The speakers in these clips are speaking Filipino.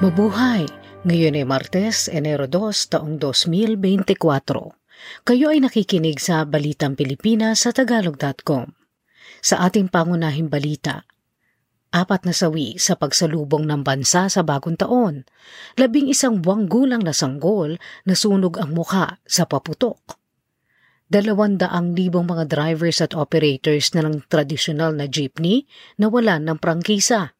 Mabuhay! Ngayon ay Martes, Enero 2, taong 2024. Kayo ay nakikinig sa Balitang Pilipinas sa Tagalog.com. Sa ating pangunahing balita, apat na sawi sa pagsalubong ng bansa sa bagong taon, labing isang buwang gulang na sanggol na sunog ang mukha sa paputok. Dalawandaang libong mga drivers at operators na ng tradisyonal na jeepney na wala ng prangkisa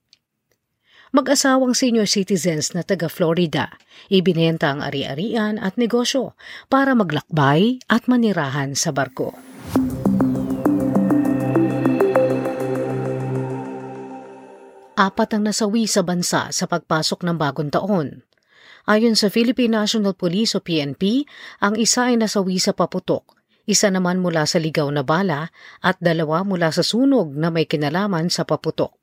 mag-asawang senior citizens na taga Florida, ibinenta ang ari-arian at negosyo para maglakbay at manirahan sa barko. Apat ang nasawi sa bansa sa pagpasok ng bagong taon. Ayon sa Philippine National Police o PNP, ang isa ay nasawi sa paputok, isa naman mula sa ligaw na bala at dalawa mula sa sunog na may kinalaman sa paputok.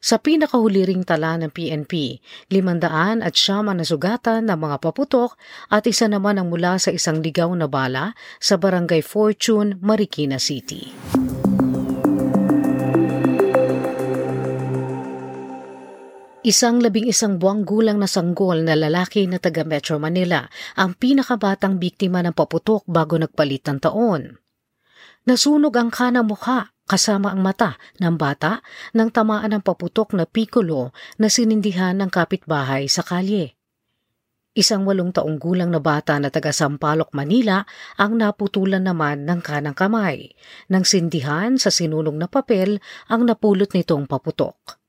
Sa pinakahuli ring tala ng PNP, limandaan at siyama na sugatan ng mga paputok at isa naman ang mula sa isang ligaw na bala sa Barangay Fortune, Marikina City. Isang labing isang buwang gulang na sanggol na lalaki na taga Metro Manila ang pinakabatang biktima ng paputok bago nagpalit ng taon. Nasunog ang kanang mukha kasama ang mata ng bata nang tamaan ng paputok na pikolo na sinindihan ng kapitbahay sa kalye. Isang walong taong gulang na bata na taga Sampaloc, Manila ang naputulan naman ng kanang kamay nang sindihan sa sinulong na papel ang napulot nitong paputok.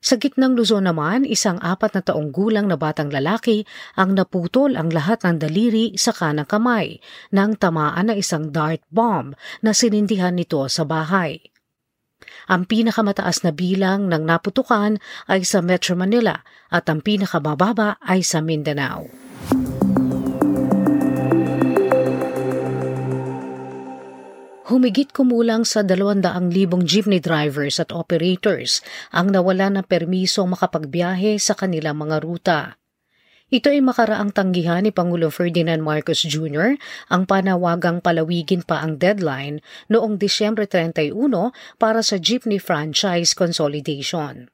Sa gitnang Luzon naman, isang apat na taong gulang na batang lalaki ang naputol ang lahat ng daliri sa kanang kamay nang tamaan ng isang dart bomb na sinindihan nito sa bahay. Ang pinakamataas na bilang ng naputukan ay sa Metro Manila at ang pinakamababa ay sa Mindanao. Humigit kumulang sa 200,000 jeepney drivers at operators ang nawala ng permiso makapagbiyahe sa kanilang mga ruta. Ito ay makaraang tanggihan ni Pangulong Ferdinand Marcos Jr. ang panawagang palawigin pa ang deadline noong Disyembre 31 para sa jeepney franchise consolidation.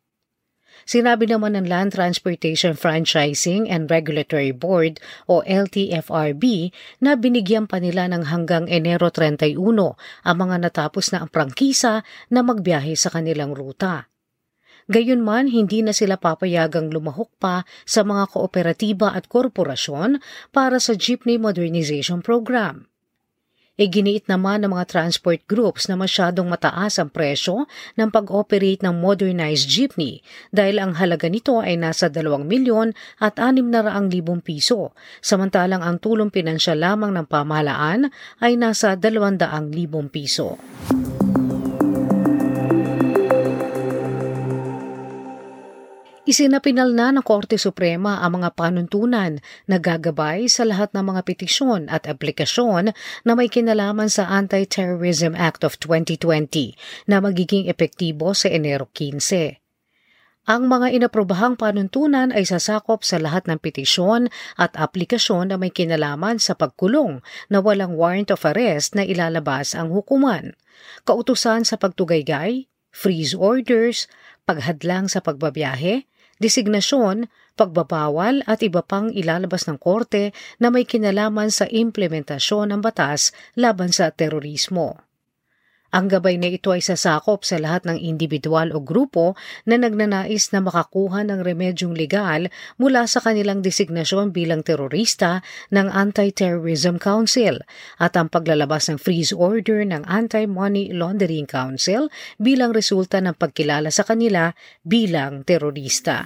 Sinabi naman ng Land Transportation Franchising and Regulatory Board o LTFRB na binigyan pa nila ng hanggang Enero 31 ang mga natapos na ang prangkisa na magbiyahe sa kanilang ruta. Gayunman, hindi na sila papayagang lumahok pa sa mga kooperatiba at korporasyon para sa Jeepney Modernization Program. Iginiit naman ng mga transport groups na masyadong mataas ang presyo ng pag-operate ng modernized jeepney dahil ang halaga nito ay nasa 2 milyon at 600 libong piso, samantalang ang tulong pinansyal lamang ng pamahalaan ay nasa 200 libong piso. Isinapinal na ng Korte Suprema ang mga panuntunan na gagabay sa lahat ng mga petisyon at aplikasyon na may kinalaman sa Anti-Terrorism Act of 2020 na magiging epektibo sa Enero 15. Ang mga inaprobahang panuntunan ay sasakop sa lahat ng petisyon at aplikasyon na may kinalaman sa pagkulong na walang warrant of arrest na ilalabas ang hukuman, kautusan sa pagtugaygay, freeze orders, paghadlang sa pagbabiyahe, designasyon, pagbabawal at iba pang ilalabas ng korte na may kinalaman sa implementasyon ng batas laban sa terorismo. Ang gabay na ito ay sasakop sa lahat ng individual o grupo na nagnanais na makakuha ng remedyong legal mula sa kanilang designasyon bilang terorista ng Anti-Terrorism Council at ang paglalabas ng freeze order ng Anti-Money Laundering Council bilang resulta ng pagkilala sa kanila bilang terorista.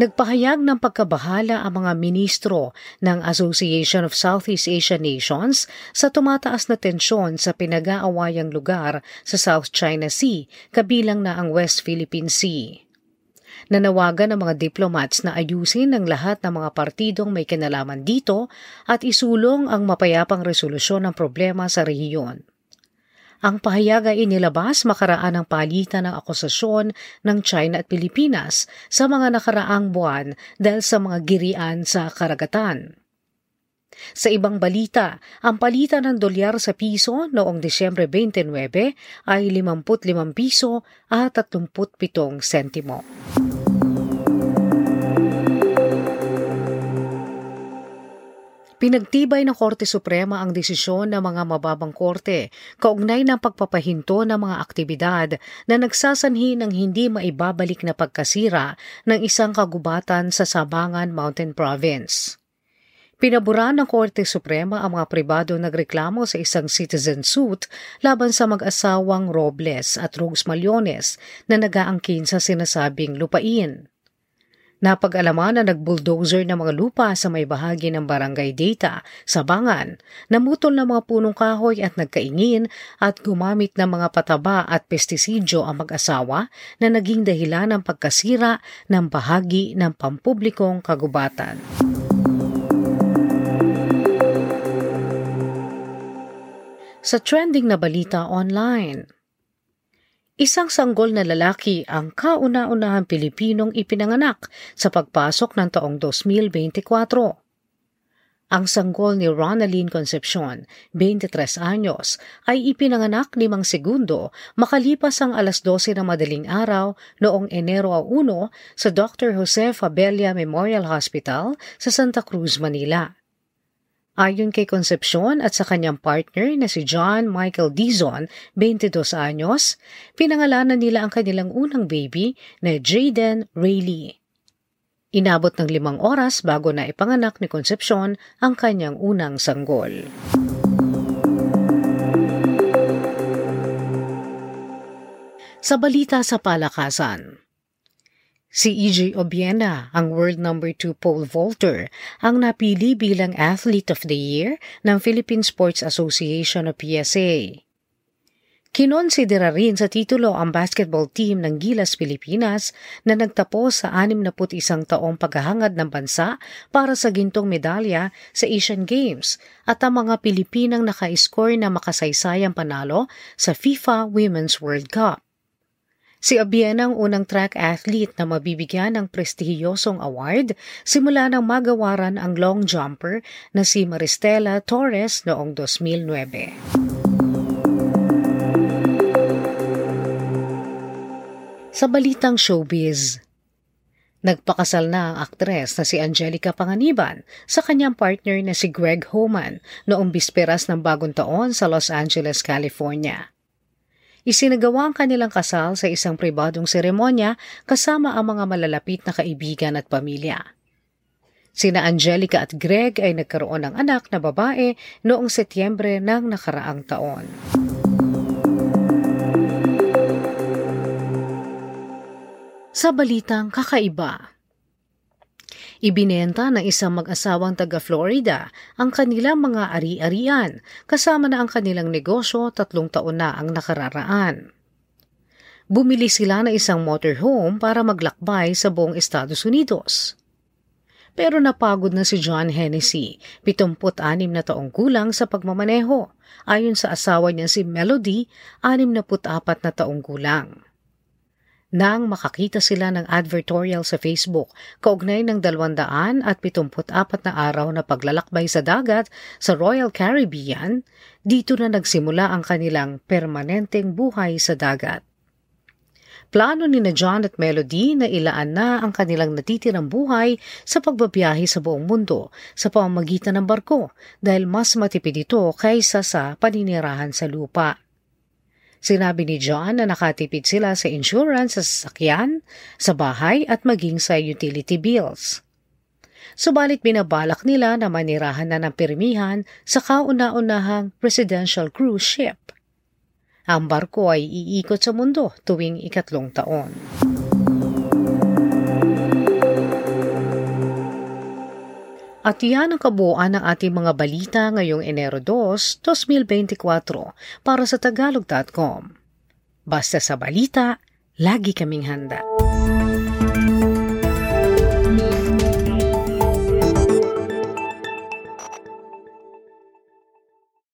Nagpahayag ng pagkabahala ang mga ministro ng Association of Southeast Asian Nations sa tumataas na tensyon sa pinag-aawayang lugar sa South China Sea, kabilang na ang West Philippine Sea. Nanawagan ng mga diplomats na ayusin ng lahat ng mga partidong may kinalaman dito at isulong ang mapayapang resolusyon ng problema sa rehiyon. Ang pahayag ay inilabas makaraan ng palitan ng akusasyon ng China at Pilipinas sa mga nakaraang buwan dahil sa mga girian sa karagatan. Sa ibang balita, ang palitan ng dolyar sa piso noong Disyembre 29 ay 55 piso at 37 sentimo. Pinagtibay ng Korte Suprema ang desisyon ng mga mababang korte kaugnay ng pagpapahinto ng mga aktibidad na nagsasanhi ng hindi maibabalik na pagkasira ng isang kagubatan sa Sabangan Mountain Province. Pinabura ng Korte Suprema ang mga pribado nagreklamo sa isang citizen suit laban sa mag-asawang Robles at Rose Malyones na nagaangkin sa sinasabing lupain. Napag-alaman na nagbulldozer ng mga lupa sa may bahagi ng barangay data sa Bangan, namutol ng mga punong kahoy at nagkaingin at gumamit ng mga pataba at pestisidyo ang mag-asawa na naging dahilan ng pagkasira ng bahagi ng pampublikong kagubatan. Sa trending na balita online, Isang sanggol na lalaki ang kauna-unahang Pilipinong ipinanganak sa pagpasok ng taong 2024. Ang sanggol ni Ronaldine Concepcion, 23 anyos, ay ipinanganak limang segundo makalipas ang alas 12 ng madaling araw noong Enero 1 sa Dr. Jose Fabella Memorial Hospital sa Santa Cruz, Manila. Ayon kay Concepcion at sa kanyang partner na si John Michael Dizon, 22 anyos, pinangalanan nila ang kanilang unang baby na Jaden Rayleigh. Inabot ng limang oras bago na ipanganak ni Concepcion ang kanyang unang sanggol. Sa balita sa palakasan, Si EJ Obiena, ang world number 2 pole vaulter, ang napili bilang Athlete of the Year ng Philippine Sports Association o PSA. Kinonsidera rin sa titulo ang basketball team ng Gilas Pilipinas na nagtapos sa 61 taong paghahangad ng bansa para sa gintong medalya sa Asian Games at ang mga Pilipinang naka-score na makasaysayang panalo sa FIFA Women's World Cup. Si Abiena ang unang track athlete na mabibigyan ng prestihiyosong award simula nang magawaran ang long jumper na si Maristela Torres noong 2009. Sa balitang showbiz, Nagpakasal na ang aktres na si Angelica Panganiban sa kanyang partner na si Greg Homan noong bisperas ng bagong taon sa Los Angeles, California. Isinagawa ang kanilang kasal sa isang pribadong seremonya kasama ang mga malalapit na kaibigan at pamilya. Sina Angelica at Greg ay nagkaroon ng anak na babae noong Setyembre ng nakaraang taon. Sa balitang kakaiba, Ibinenta ng isang mag-asawang taga Florida ang kanilang mga ari-arian kasama na ang kanilang negosyo tatlong taon na ang nakararaan. Bumili sila ng isang motorhome para maglakbay sa buong Estados Unidos. Pero napagod na si John Hennessy, 76 na taong gulang sa pagmamaneho, ayon sa asawa niya si Melody, 64 na taong gulang nang makakita sila ng advertorial sa Facebook kaugnay ng 274 na araw na paglalakbay sa dagat sa Royal Caribbean, dito na nagsimula ang kanilang permanenteng buhay sa dagat. Plano ni na John at Melody na ilaan na ang kanilang natitirang buhay sa pagbabiyahe sa buong mundo sa pamamagitan ng barko dahil mas matipid ito kaysa sa paninirahan sa lupa. Sinabi ni John na nakatipid sila sa insurance sa sasakyan, sa bahay at maging sa utility bills. Subalit binabalak nila na manirahan na ng pirmihan sa kauna-unahang residential cruise ship. Ang barko ay iikot sa mundo tuwing ikatlong taon. At yan ang kabuuan ng ating mga balita ngayong Enero 2, 2024 para sa Tagalog.com. Basta sa balita, lagi kaming handa.